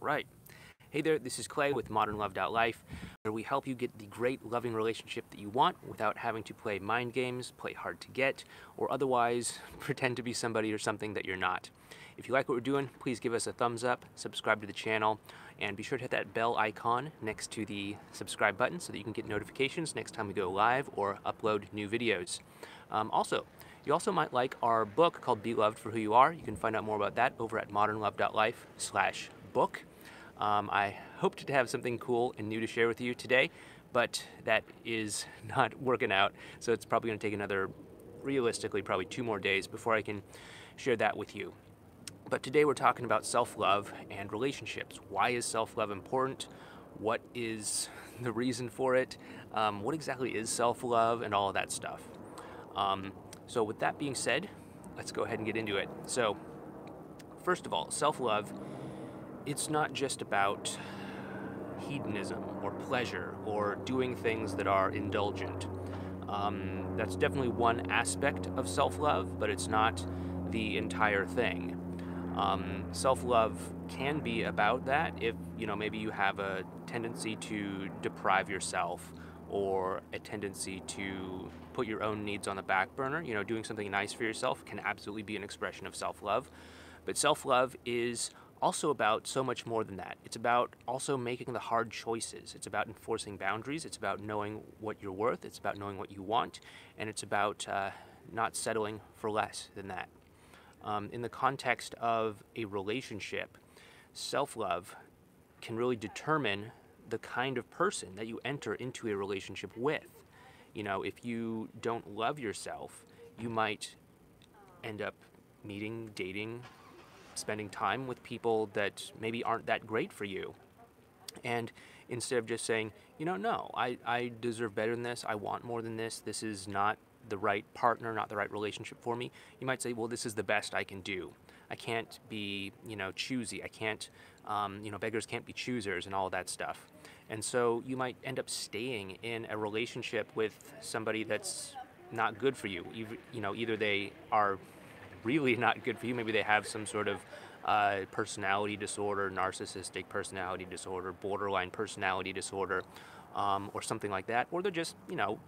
right. Hey there, this is Clay with ModernLove.life, where we help you get the great loving relationship that you want without having to play mind games, play hard to get, or otherwise pretend to be somebody or something that you're not. If you like what we're doing, please give us a thumbs up, subscribe to the channel, and be sure to hit that bell icon next to the subscribe button so that you can get notifications next time we go live or upload new videos. Um, also, you also might like our book called Be Loved for Who You Are. You can find out more about that over at modernlove.life slash book. Um, I hoped to have something cool and new to share with you today, but that is not working out. So it's probably going to take another, realistically, probably two more days before I can share that with you. But today we're talking about self-love and relationships. Why is self-love important? What is the reason for it? Um, what exactly is self-love and all of that stuff? Um, so with that being said, let's go ahead and get into it. So first of all, self-love it's not just about hedonism or pleasure or doing things that are indulgent. Um, that's definitely one aspect of self love, but it's not the entire thing. Um, self love can be about that if, you know, maybe you have a tendency to deprive yourself or a tendency to put your own needs on the back burner. You know, doing something nice for yourself can absolutely be an expression of self love. But self love is also about so much more than that. It's about also making the hard choices. It's about enforcing boundaries. It's about knowing what you're worth. It's about knowing what you want. And it's about uh, not settling for less than that. Um, in the context of a relationship, self love can really determine the kind of person that you enter into a relationship with. You know, if you don't love yourself, you might end up meeting, dating, spending time with people that maybe aren't that great for you. And instead of just saying, you know, no, I, I deserve better than this, I want more than this, this is not the right partner, not the right relationship for me, you might say, well, this is the best I can do. I can't be, you know, choosy. I can't, um, you know, beggars can't be choosers and all that stuff. And so you might end up staying in a relationship with somebody that's not good for you. You, you know, either they are really not good for you. Maybe they have some sort of uh, personality disorder, narcissistic personality disorder, borderline personality disorder, um, or something like that. Or they're just, you know,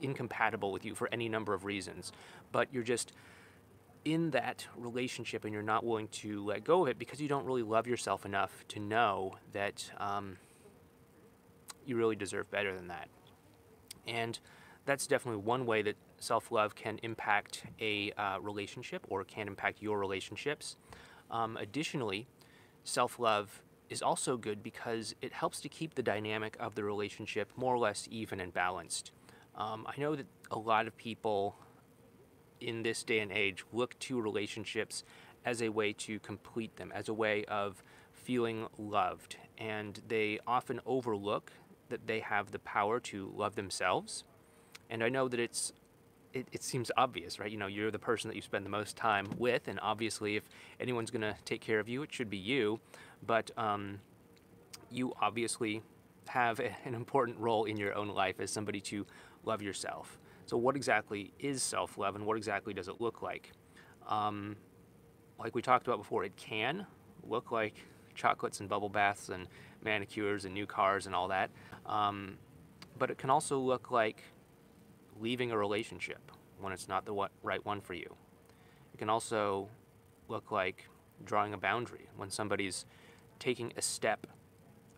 incompatible with you for any number of reasons. But you're just in that relationship and you're not willing to let go of it because you don't really love yourself enough to know that um, you really deserve better than that. And that's definitely one way that self love can impact a uh, relationship or can impact your relationships. Um, additionally, self love is also good because it helps to keep the dynamic of the relationship more or less even and balanced. Um, I know that a lot of people in this day and age look to relationships as a way to complete them, as a way of feeling loved, and they often overlook that they have the power to love themselves. And I know that it's it, it seems obvious, right? You know, you're the person that you spend the most time with, and obviously, if anyone's going to take care of you, it should be you. But um, you obviously have a, an important role in your own life as somebody to love yourself. So, what exactly is self love, and what exactly does it look like? Um, like we talked about before, it can look like chocolates and bubble baths and manicures and new cars and all that. Um, but it can also look like leaving a relationship when it's not the right one for you. It can also look like drawing a boundary when somebody's taking a step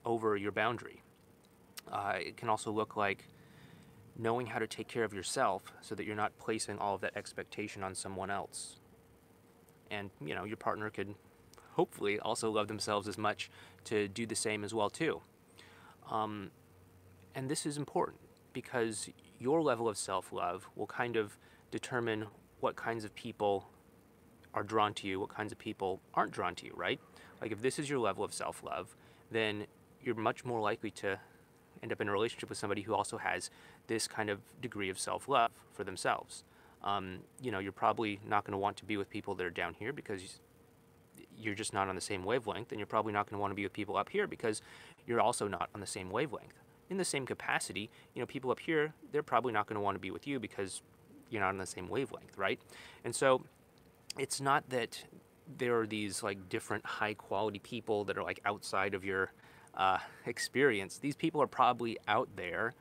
over your boundary. Uh, it can also look like knowing how to take care of yourself so that you're not placing all of that expectation on someone else. And, you know, your partner could hopefully also love themselves as much to do the same as well, too. Um, and this is important because your level of self love will kind of determine what kinds of people are drawn to you, what kinds of people aren't drawn to you, right? Like if this is your level of self love, then you're much more likely to end up in a relationship with somebody who also has this kind of degree of self love for themselves. Um, you know, you're probably not going to want to be with people that are down here because you're just not on the same wavelength, and you're probably not going to want to be with people up here because you're also not on the same wavelength in the same capacity, you know, people up here, they're probably not going to want to be with you because you're not on the same wavelength, right? And so it's not that there are these like different high quality people that are like outside of your uh, experience. These people are probably out there.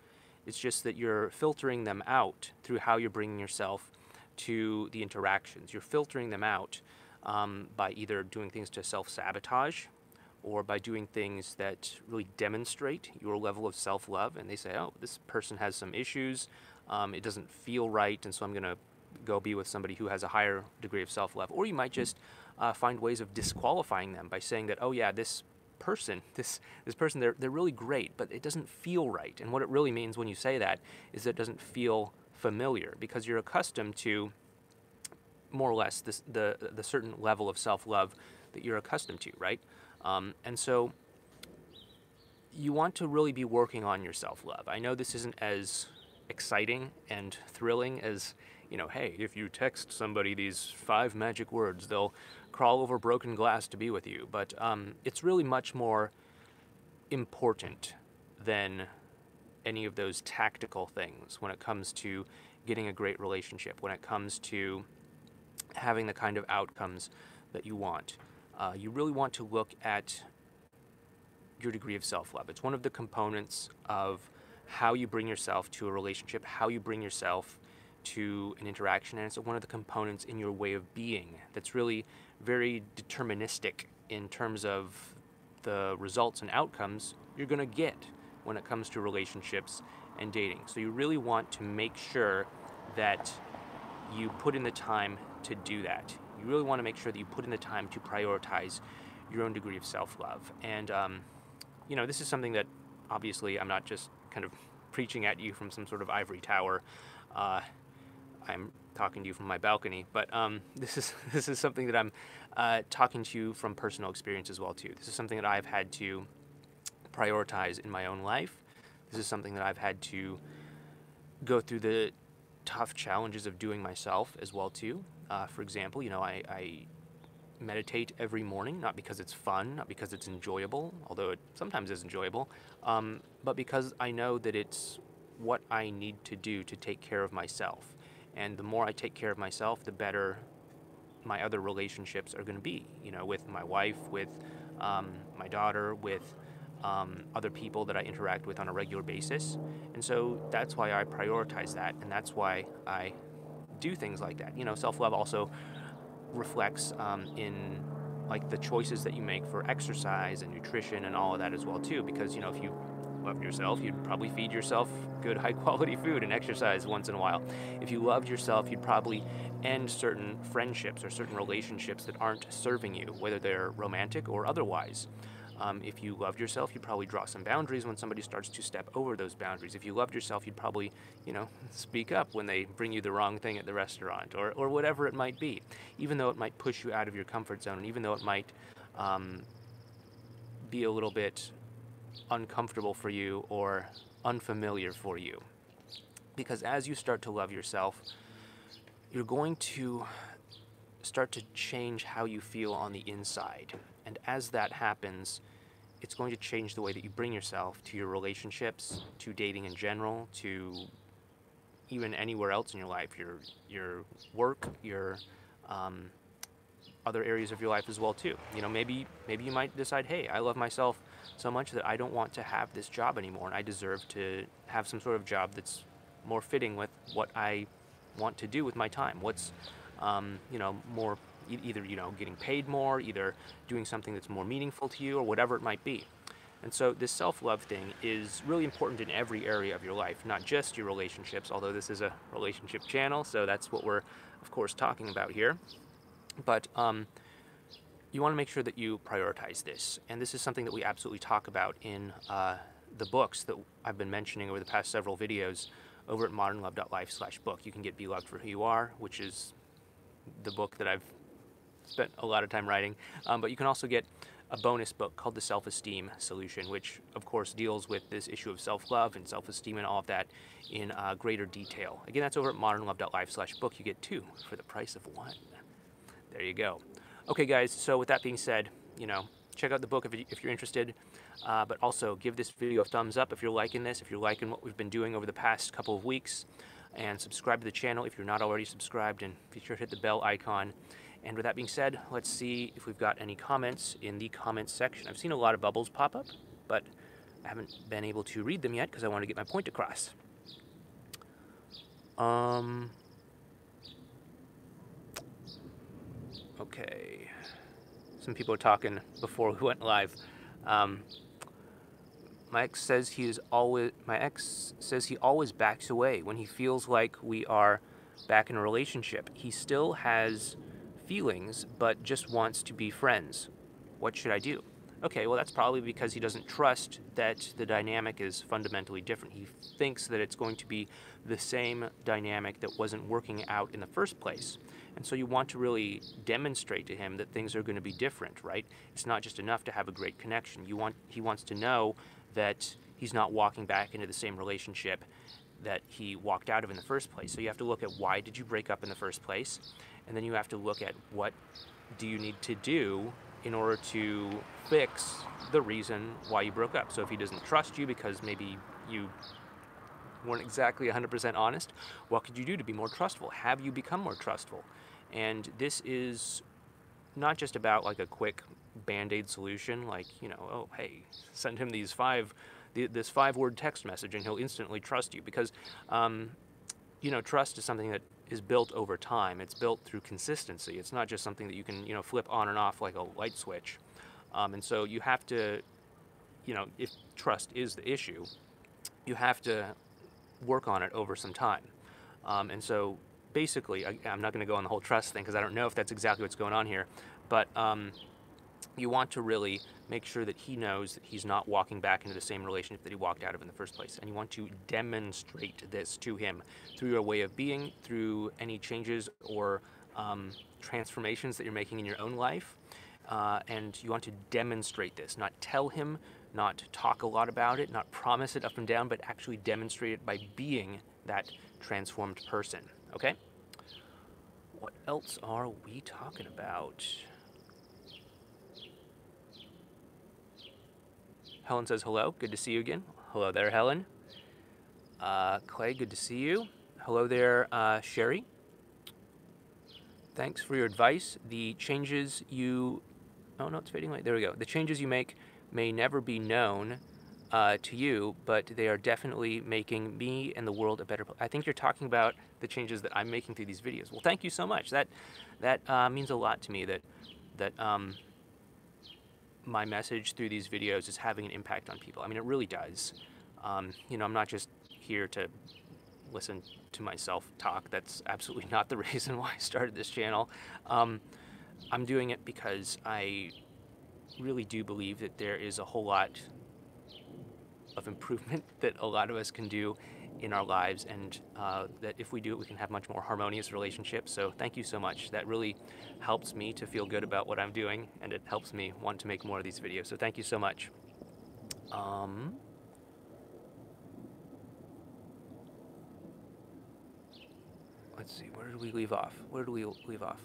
It's just that you're filtering them out through how you're bringing yourself to the interactions. You're filtering them out um, by either doing things to self sabotage or by doing things that really demonstrate your level of self love. And they say, oh, this person has some issues. Um, it doesn't feel right. And so I'm going to go be with somebody who has a higher degree of self love. Or you might just uh, find ways of disqualifying them by saying that, oh, yeah, this person, this, this person, they're, they're really great, but it doesn't feel right. And what it really means when you say that is that it doesn't feel familiar because you're accustomed to more or less this, the, the certain level of self love that you're accustomed to, right? Um, and so you want to really be working on your self love. I know this isn't as exciting and thrilling as, you know, hey, if you text somebody these five magic words, they'll crawl over broken glass to be with you. But um, it's really much more important than any of those tactical things when it comes to getting a great relationship, when it comes to having the kind of outcomes that you want. Uh, you really want to look at your degree of self love. It's one of the components of how you bring yourself to a relationship, how you bring yourself to an interaction, and it's one of the components in your way of being that's really very deterministic in terms of the results and outcomes you're going to get when it comes to relationships and dating. So you really want to make sure that you put in the time to do that. You really want to make sure that you put in the time to prioritize your own degree of self love. And, um, you know, this is something that obviously I'm not just kind of preaching at you from some sort of ivory tower. Uh, I'm talking to you from my balcony, but um, this is this is something that I'm uh, talking to you from personal experience as well too. This is something that I've had to prioritize in my own life. This is something that I've had to go through the tough challenges of doing myself as well too. Uh, for example, you know, I, I meditate every morning, not because it's fun, not because it's enjoyable, although it sometimes is enjoyable, um, but because I know that it's what I need to do to take care of myself. And the more I take care of myself, the better my other relationships are going to be. You know, with my wife, with um, my daughter, with um, other people that I interact with on a regular basis. And so that's why I prioritize that, and that's why I do things like that. You know, self love also reflects um, in like the choices that you make for exercise and nutrition and all of that as well too. Because you know, if you love yourself, you'd probably feed yourself good, high quality food and exercise once in a while. If you loved yourself, you'd probably end certain friendships or certain relationships that aren't serving you, whether they're romantic or otherwise. Um, if you loved yourself, you'd probably draw some boundaries when somebody starts to step over those boundaries. If you loved yourself, you'd probably, you know, speak up when they bring you the wrong thing at the restaurant or, or whatever it might be, even though it might push you out of your comfort zone, and even though it might um, be a little bit uncomfortable for you or unfamiliar for you. Because as you start to love yourself, you're going to start to change how you feel on the inside. And as that happens, it's going to change the way that you bring yourself to your relationships, to dating in general, to even anywhere else in your life, your your work, your um, other areas of your life as well too. You know, maybe maybe you might decide, hey, I love myself so much that I don't want to have this job anymore, and I deserve to have some sort of job that's more fitting with what I want to do with my time. What's um, you know more either you know getting paid more, either doing something that's more meaningful to you, or whatever it might be. And so this self-love thing is really important in every area of your life, not just your relationships. Although this is a relationship channel, so that's what we're of course talking about here. But um, you want to make sure that you prioritize this. And this is something that we absolutely talk about in uh, the books that I've been mentioning over the past several videos over at modernlove.life slash book. You can get Be Loved for Who You Are, which is the book that I've spent a lot of time writing. Um, but you can also get a bonus book called The Self Esteem Solution, which of course deals with this issue of self love and self esteem and all of that in uh, greater detail. Again, that's over at modernlove.life slash book. You get two for the price of one. There you go. Okay, guys, so with that being said, you know, check out the book if, you, if you're interested, uh, but also give this video a thumbs up if you're liking this, if you're liking what we've been doing over the past couple of weeks, and subscribe to the channel if you're not already subscribed, and be sure to hit the bell icon. And with that being said, let's see if we've got any comments in the comments section. I've seen a lot of bubbles pop up, but I haven't been able to read them yet because I want to get my point across. Um. Okay. Some people are talking before we went live. Um, my ex says he is always. My ex says he always backs away when he feels like we are back in a relationship. He still has feelings, but just wants to be friends. What should I do? Okay, well, that's probably because he doesn't trust that the dynamic is fundamentally different. He thinks that it's going to be the same dynamic that wasn't working out in the first place. And so you want to really demonstrate to him that things are going to be different, right? It's not just enough to have a great connection. You want he wants to know that he's not walking back into the same relationship that he walked out of in the first place. So you have to look at why did you break up in the first place? And then you have to look at what do you need to do in order to fix the reason why you broke up. So if he doesn't trust you because maybe you weren't exactly 100% honest, what could you do to be more trustful? Have you become more trustful? And this is not just about like a quick band-aid solution like, you know, oh, hey, send him these five this five-word text message and he'll instantly trust you because um, you know, trust is something that is built over time. It's built through consistency. It's not just something that you can, you know, flip on and off like a light switch. Um, and so you have to, you know, if trust is the issue, you have to work on it over some time. Um, and so basically, I, am not going to go on the whole trust thing because I don't know if that's exactly what's going on here, but um, you want to really make sure that he knows that he's not walking back into the same relationship that he walked out of in the first place. And you want to demonstrate this to him through your way of being, through any changes or um, transformations that you're making in your own life. Uh, and you want to demonstrate this, not tell him, not talk a lot about it, not promise it up and down, but actually demonstrate it by being that transformed person. Okay? What else are we talking about? Helen says hello. Good to see you again. Hello there, Helen. Uh, Clay, good to see you. Hello there, uh, Sherry. Thanks for your advice. The changes you... Oh, no, it's fading light. There we go. The changes you make may never be known uh, to you, but they are definitely making me and the world a better place. I think you're talking about the changes that I'm making through these videos. Well, thank you so much. That that uh, means a lot to me. That that um, my message through these videos is having an impact on people. I mean, it really does. Um, you know, I'm not just here to listen to myself talk. That's absolutely not the reason why I started this channel. Um, I'm doing it because I really do believe that there is a whole lot of improvement that a lot of us can do in our lives and uh, that if we do it, we can have much more harmonious relationships. So thank you so much. That really helps me to feel good about what I'm doing and it helps me want to make more of these videos. So thank you so much. Um, let's see, where did we leave off? Where did we leave off?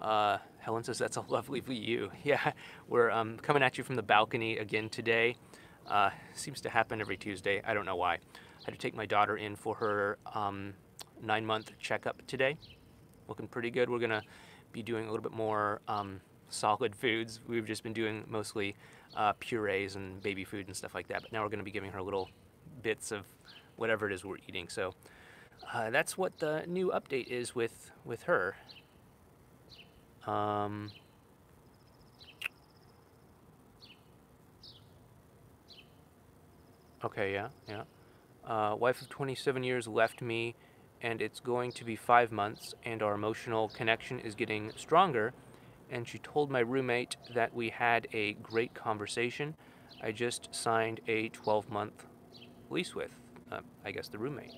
Uh, Helen says that's a lovely view. Yeah, we're um, coming at you from the balcony again today. Uh, seems to happen every Tuesday. I don't know why. I had to take my daughter in for her um, nine month checkup today. Looking pretty good. We're going to be doing a little bit more um, solid foods. We've just been doing mostly uh, purees and baby food and stuff like that. But now we're going to be giving her little bits of whatever it is we're eating. So uh, that's what the new update is with, with her. Um, okay, yeah, yeah. Uh, wife of 27 years left me, and it's going to be five months, and our emotional connection is getting stronger. And she told my roommate that we had a great conversation. I just signed a 12 month lease with, uh, I guess, the roommate.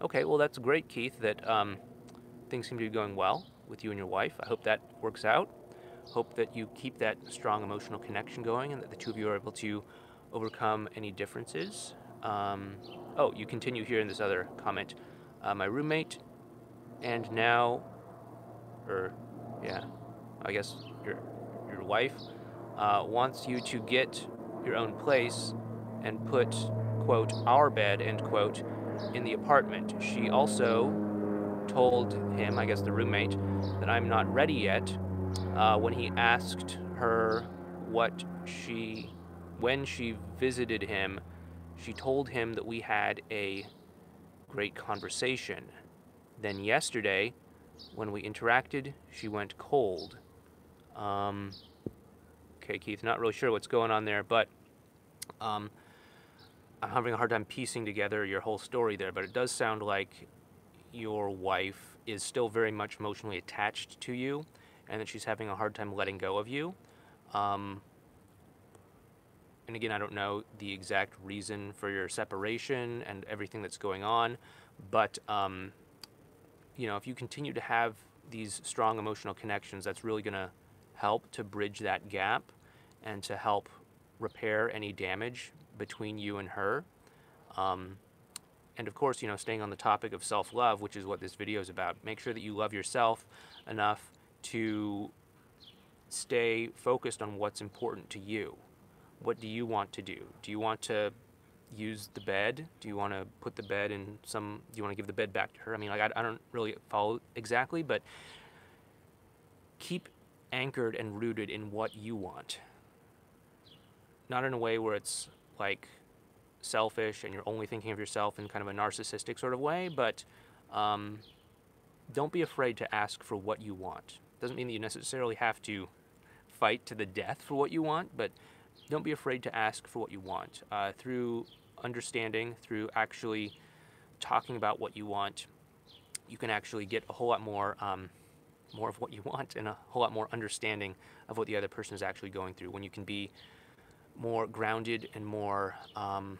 Okay, well, that's great, Keith, that um, things seem to be going well with you and your wife. I hope that works out. Hope that you keep that strong emotional connection going and that the two of you are able to overcome any differences. Um, oh, you continue here in this other comment. Uh, my roommate, and now, or yeah, I guess your your wife uh, wants you to get your own place and put quote our bed end quote in the apartment. She also told him, I guess the roommate, that I'm not ready yet. Uh, when he asked her what she, when she visited him, she told him that we had a great conversation. Then yesterday, when we interacted, she went cold. Um, okay, Keith, not really sure what's going on there, but um, I'm having a hard time piecing together your whole story there, but it does sound like your wife is still very much emotionally attached to you and that she's having a hard time letting go of you. Um, and again, I don't know the exact reason for your separation and everything that's going on, but um, you know, if you continue to have these strong emotional connections, that's really going to help to bridge that gap and to help repair any damage between you and her. Um, and of course, you know, staying on the topic of self-love, which is what this video is about, make sure that you love yourself enough to stay focused on what's important to you. What do you want to do? Do you want to use the bed? Do you want to put the bed in some, do you want to give the bed back to her? I mean, like, I, I don't really follow exactly, but keep anchored and rooted in what you want. Not in a way where it's like selfish and you're only thinking of yourself in kind of a narcissistic sort of way, but um, don't be afraid to ask for what you want. Doesn't mean that you necessarily have to fight to the death for what you want, but don't be afraid to ask for what you want. Uh, through understanding, through actually talking about what you want, you can actually get a whole lot more, um, more of what you want and a whole lot more understanding of what the other person is actually going through. When you can be more grounded and more um,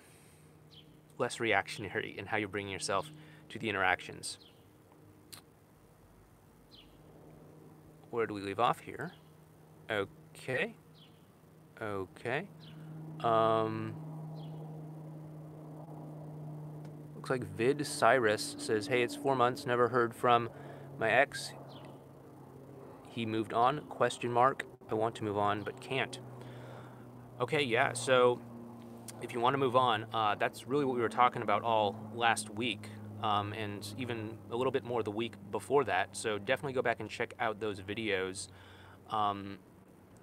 less reactionary in how you're bringing yourself to the interactions. Where do we leave off here? Okay. Okay. Um, looks like Vid Cyrus says, Hey, it's four months, never heard from my ex. He moved on, question mark. I want to move on, but can't. Okay, yeah, so if you want to move on, uh, that's really what we were talking about all last week, um, and even a little bit more the week before that. So definitely go back and check out those videos. Um,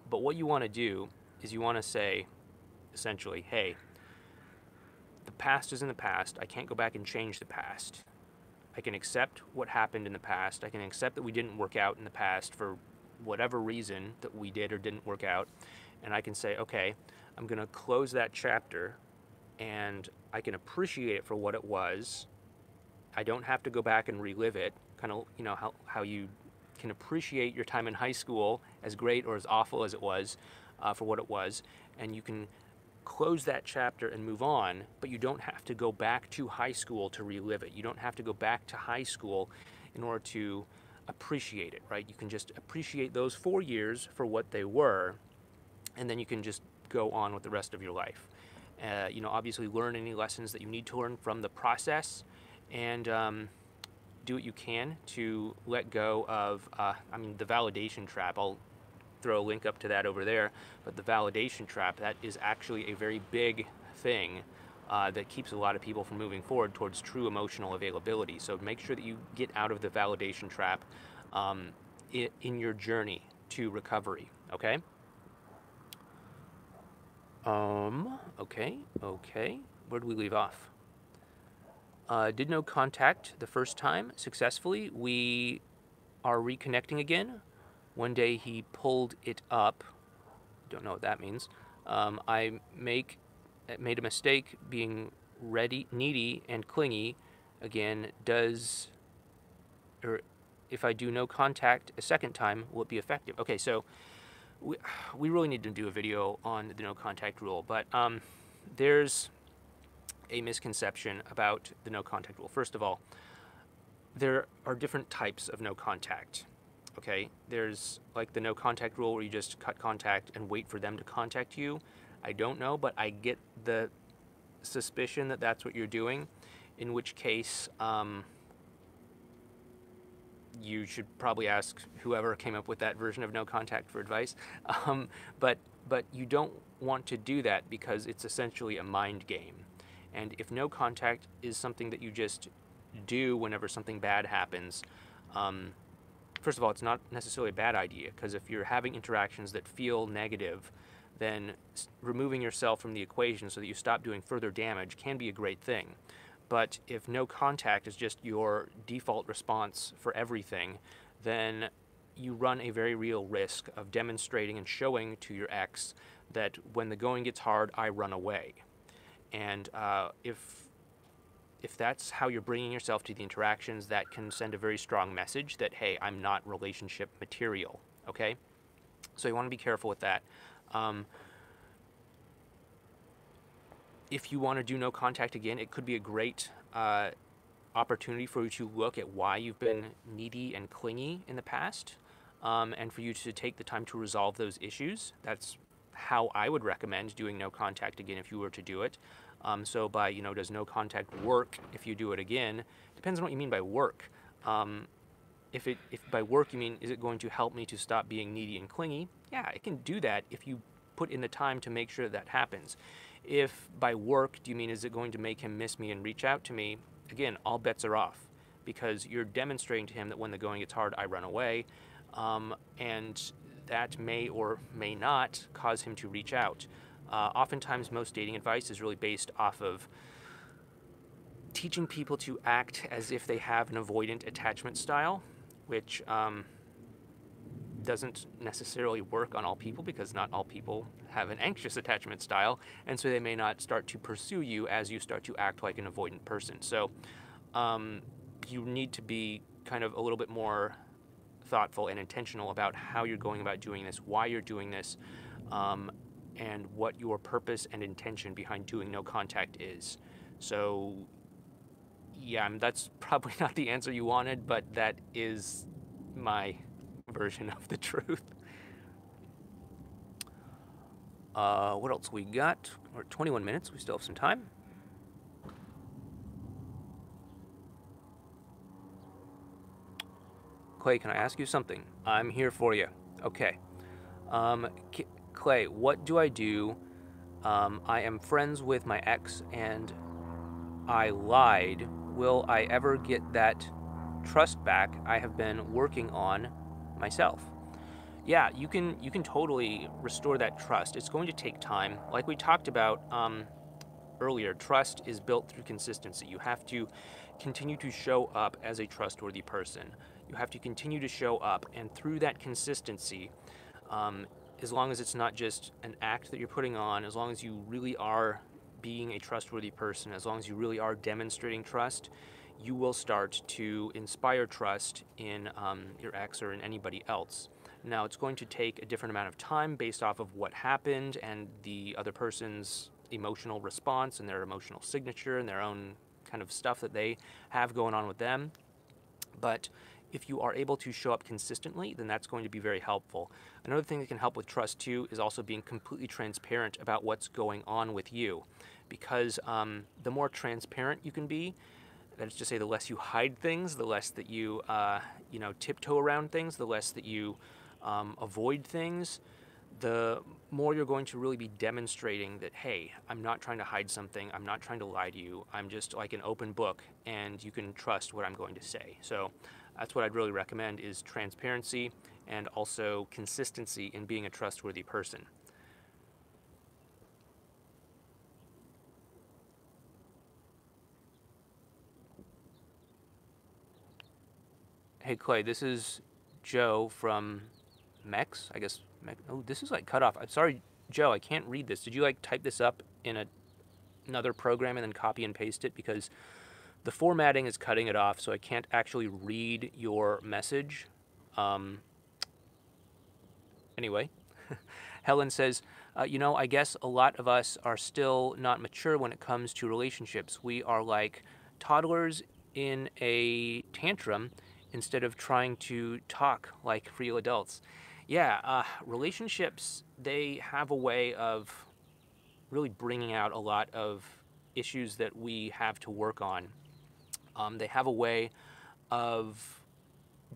but what you want to do is you want to say, essentially, hey, the past is in the past. I can't go back and change the past. I can accept what happened in the past. I can accept that we didn't work out in the past for whatever reason that we did or didn't work out. And I can say, okay, I'm going to close that chapter and I can appreciate it for what it was. I don't have to go back and relive it. Kind of, you know, how, how you can appreciate your time in high school as great or as awful as it was uh, for what it was. And you can close that chapter and move on, but you don't have to go back to high school to relive it. You don't have to go back to high school in order to appreciate it, right? You can just appreciate those four years for what they were, and then you can just go on with the rest of your life. Uh, you know, obviously learn any lessons that you need to learn from the process and um, do what you can to let go of, uh, I mean, the validation trap. I'll throw a link up to that over there, but the validation trap, that is actually a very big thing uh, that keeps a lot of people from moving forward towards true emotional availability. So make sure that you get out of the validation trap um, in, your journey to recovery, okay? Um, okay, okay. Where do we leave off? Uh, did no contact the first time successfully. We are reconnecting again. One day he pulled it up. Don't know what that means. Um, I make made a mistake being ready, needy, and clingy. Again, does or if I do no contact a second time, will it be effective? Okay, so we, we really need to do a video on the no contact rule, but um, there's a misconception about the no contact rule. First of all, there are different types of no contact. Okay, there's like the no contact rule where you just cut contact and wait for them to contact you. I don't know, but I get the suspicion that that's what you're doing, in which case, um, you should probably ask whoever came up with that version of no contact for advice. Um, but but you don't want to do that because it's essentially a mind game. And if no contact is something that you just do whenever something bad happens, um, first of all, it's not necessarily a bad idea because if you're having interactions that feel negative, then removing yourself from the equation so that you stop doing further damage can be a great thing. But if no contact is just your default response for everything, then you run a very real risk of demonstrating and showing to your ex that when the going gets hard, I run away. And uh, if if that's how you're bringing yourself to the interactions, that can send a very strong message that hey, I'm not relationship material. Okay, so you want to be careful with that. Um, if you want to do no contact again, it could be a great uh, opportunity for you to look at why you've been needy and clingy in the past, um, and for you to take the time to resolve those issues. That's how I would recommend doing no contact again if you were to do it. Um, so by, you know, does no contact work if you do it again? Depends on what you mean by work. Um, if it if by work you mean is it going to help me to stop being needy and clingy? Yeah, it can do that if you put in the time to make sure that that happens. If by work do you mean is it going to make him miss me and reach out to me? Again, all bets are off because you're demonstrating to him that when the going gets hard, I run away, um, and that may or may not cause him to reach out. Uh, oftentimes, most dating advice is really based off of teaching people to act as if they have an avoidant attachment style, which um, doesn't necessarily work on all people because not all people have an anxious attachment style, and so they may not start to pursue you as you start to act like an avoidant person. So um, you need to be kind of a little bit more thoughtful and intentional about how you're going about doing this, why you're doing this, um, and what your purpose and intention behind doing no contact is. So, yeah, that's probably not the answer you wanted, but that is my version of the truth. Uh, what else we got? We're 21 minutes. We still have some time. Clay, can I ask you something? I'm here for you. Okay. Um, Clay, what do I do? Um, I am friends with my ex and I lied. Will I ever get that trust back I have been working on myself? Yeah, you can you can totally restore that trust. It's going to take time. Like we talked about um, earlier, trust is built through consistency. You have to continue to show up as a trustworthy person. You have to continue to show up, and through that consistency, um, as long as it's not just an act that you're putting on, as long as you really are being a trustworthy person, as long as you really are demonstrating trust, you will start to inspire trust in um, your ex or in anybody else. Now, it's going to take a different amount of time based off of what happened and the other person's emotional response and their emotional signature and their own kind of stuff that they have going on with them. But if you are able to show up consistently, then that's going to be very helpful. Another thing that can help with trust too is also being completely transparent about what's going on with you. Because um, the more transparent you can be, that is to say, the less you hide things, the less that you, uh, you know, tiptoe around things, the less that you um, avoid things, the more you're going to really be demonstrating that, hey, I'm not trying to hide something, I'm not trying to lie to you, I'm just like an open book, and you can trust what I'm going to say. So that's what I'd really recommend is transparency and also consistency in being a trustworthy person. Hey Clay, this is Joe from Mex. I guess. Oh, this is like cut off. I'm sorry, Joe. I can't read this. Did you like type this up in a, another program and then copy and paste it because the formatting is cutting it off, so I can't actually read your message. Um, anyway, Helen says, uh, you know, I guess a lot of us are still not mature when it comes to relationships. We are like toddlers in a tantrum instead of trying to talk like real adults. Yeah, uh, relationships, they have a way of really bringing out a lot of issues that we have to work on um, they have a way of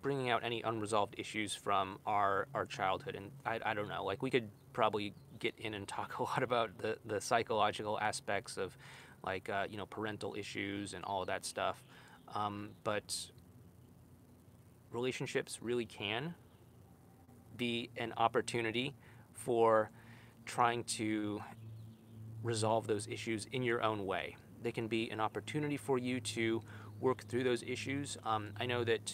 bringing out any unresolved issues from our, our childhood. And I, I don't know, like we could probably get in and talk a lot about the, the psychological aspects of like, uh, you know, parental issues and all of that stuff. Um, but relationships really can be an opportunity for trying to resolve those issues in your own way. They can be an opportunity for you to work through those issues. Um, I know that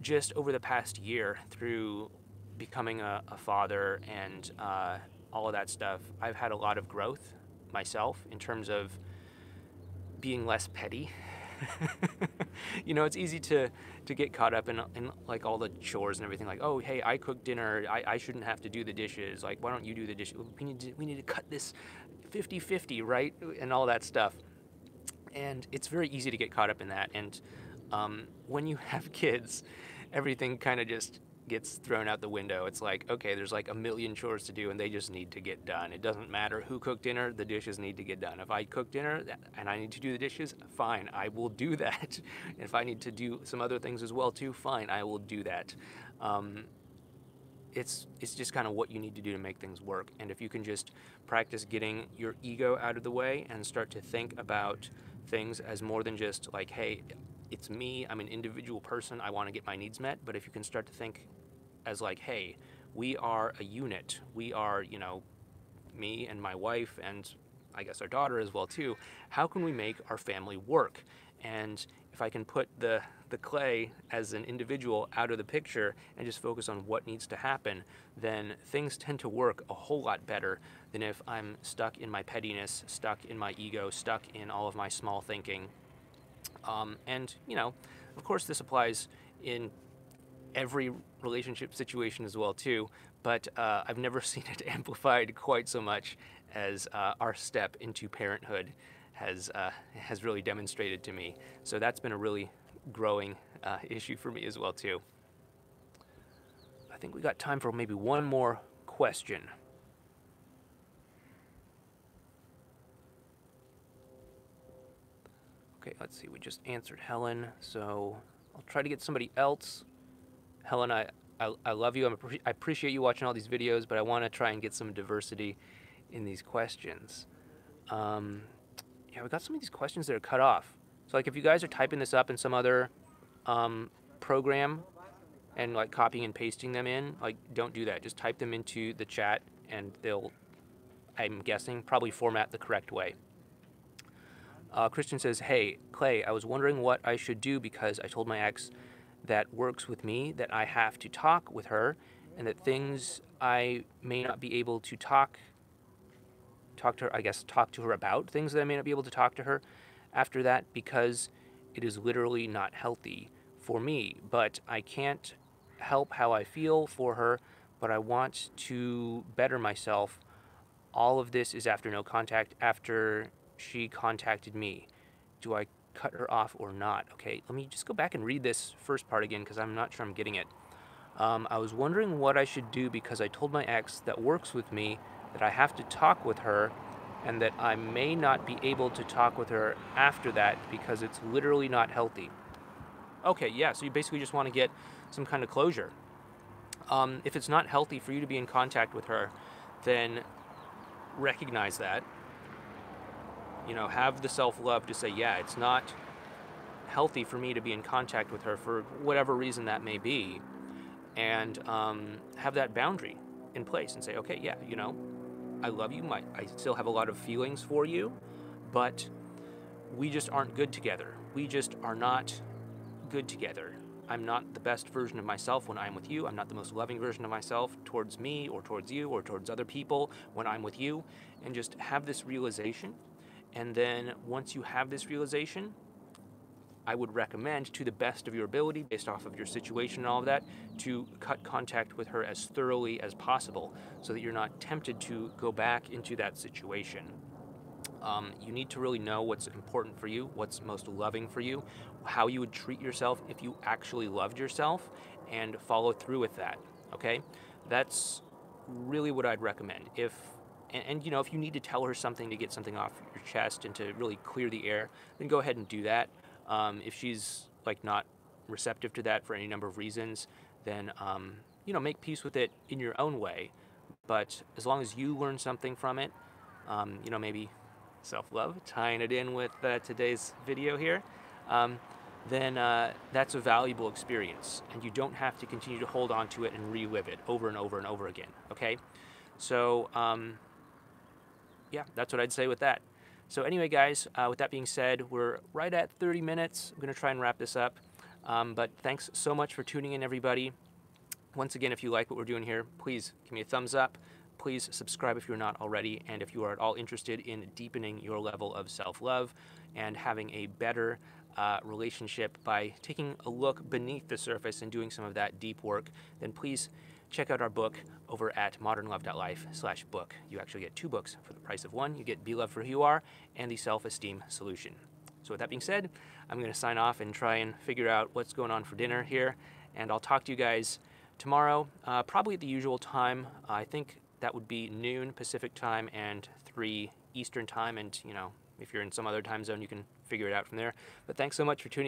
just over the past year, through becoming a, a father and uh, all of that stuff, I've had a lot of growth myself in terms of being less petty. you know, it's easy to, to get caught up in, in like all the chores and everything. Like, oh, hey, I cooked dinner. I, I shouldn't have to do the dishes. Like, why don't you do the dishes? We need to, we need to cut this 50 50, right? And all that stuff. And it's very easy to get caught up in that. And um, when you have kids, everything kind of just gets thrown out the window. It's like, okay, there's like a million chores to do and they just need to get done. It doesn't matter who cooked dinner, the dishes need to get done. If I cook dinner and I need to do the dishes, fine, I will do that. if I need to do some other things as well too, fine, I will do that. Um, it's it's just kind of what you need to do to make things work. And if you can just practice getting your ego out of the way and start to think about things as more than just like, hey, it's me, I'm an individual person, I want to get my needs met. But if you can start to think as like, hey, we are a unit, we are, you know, me and my wife and I guess our daughter as well too, how can we make our family work? And if I can put the, the clay as an individual out of the picture and just focus on what needs to happen, then things tend to work a whole lot better than if I'm stuck in my pettiness, stuck in my ego, stuck in all of my small thinking, um, and, you know, of course, this applies in every relationship situation as well too but uh, i've never seen it amplified quite so much as uh, our step into parenthood has uh, has really demonstrated to me. So that's been a really growing uh, issue for me as well too i think we got time for maybe one more question Okay, let's see. We just answered Helen, so I'll try to get somebody else. Helen, I, I, I love you. I appreciate you watching all these videos, but I want to try and get some diversity in these questions. Um, yeah, we got some of these questions that are cut off. So, like, if you guys are typing this up in some other um, program and like copying and pasting them in, like, don't do that. Just type them into the chat, and they'll, I'm guessing, probably format the correct way. Uh, Christian says, Hey, Clay, I was wondering what I should do because I told my ex that works with me that I have to talk with her and that things I may not be able to talk talk to her, I guess talk to her about things that I may not be able to talk to her after that because it is literally not healthy for me, but I can't help how I feel for her, but I want to better myself. All of this is after no contact after she contacted me. Do I cut her off or not? Okay, let me just go back and read this first part again because I'm not sure I'm getting it. Um, I was wondering what I should do because I told my ex that works with me that I have to talk with her and that I may not be able to talk with her after that because it's literally not healthy. Okay, yeah, so you basically just want to get some kind of closure. Um, if it's not healthy for you to be in contact with her, then recognize that you know, have the self love to say, yeah, it's not healthy for me to be in contact with her for whatever reason that may be, and um, have that boundary in place and say, okay, yeah, you know, I love you. My, I still have a lot of feelings for you, but we just aren't good together. We just are not good together. I'm not the best version of myself when I'm with you. I'm not the most loving version of myself towards me or towards you or towards other people when I'm with you. And just have this realization and then once you have this realization, I would recommend, to the best of your ability, based off of your situation and all of that, to cut contact with her as thoroughly as possible so that you're not tempted to go back into that situation. Um, you need to really know what's important for you, what's most loving for you, how you would treat yourself if you actually loved yourself, and follow through with that. Okay? That's really what I'd recommend. If and, and, you know, if you need to tell her something to get something off your chest and to really clear the air, then go ahead and do that. Um, if she's like not receptive to that for any number of reasons, then um, you know, make peace with it in your own way. But as long as you learn something from it, um, you know, maybe self-love, tying it in with uh, today's video here. Um, then uh, that's a valuable experience, and you don't have to continue to hold on to it and relive it over and over and over again. Okay, so um, yeah, that's what I'd say with that. So anyway, guys, uh, with that being said, we're right at 30 minutes. I'm going to try and wrap this up. Um, but thanks so much for tuning in, everybody. Once again, if you like what we're doing here, please give me a thumbs up. Please subscribe if you're not already. And if you are at all interested in deepening your level of self love and having a better uh, relationship by taking a look beneath the surface and doing some of that deep work, then please check out our book over at modernlove.life slash book. You actually get two books for the price of one. You get Be Loved for Who You Are and the Self-Esteem Solution. So with that being said, I'm going to sign off and try and figure out what's going on for dinner here. And I'll talk to you guys tomorrow, uh, probably at the usual time. I think that would be noon Pacific time and 3 Eastern time. And, you know, if you're in some other time zone, you can figure it out from there. But thanks so much for tuning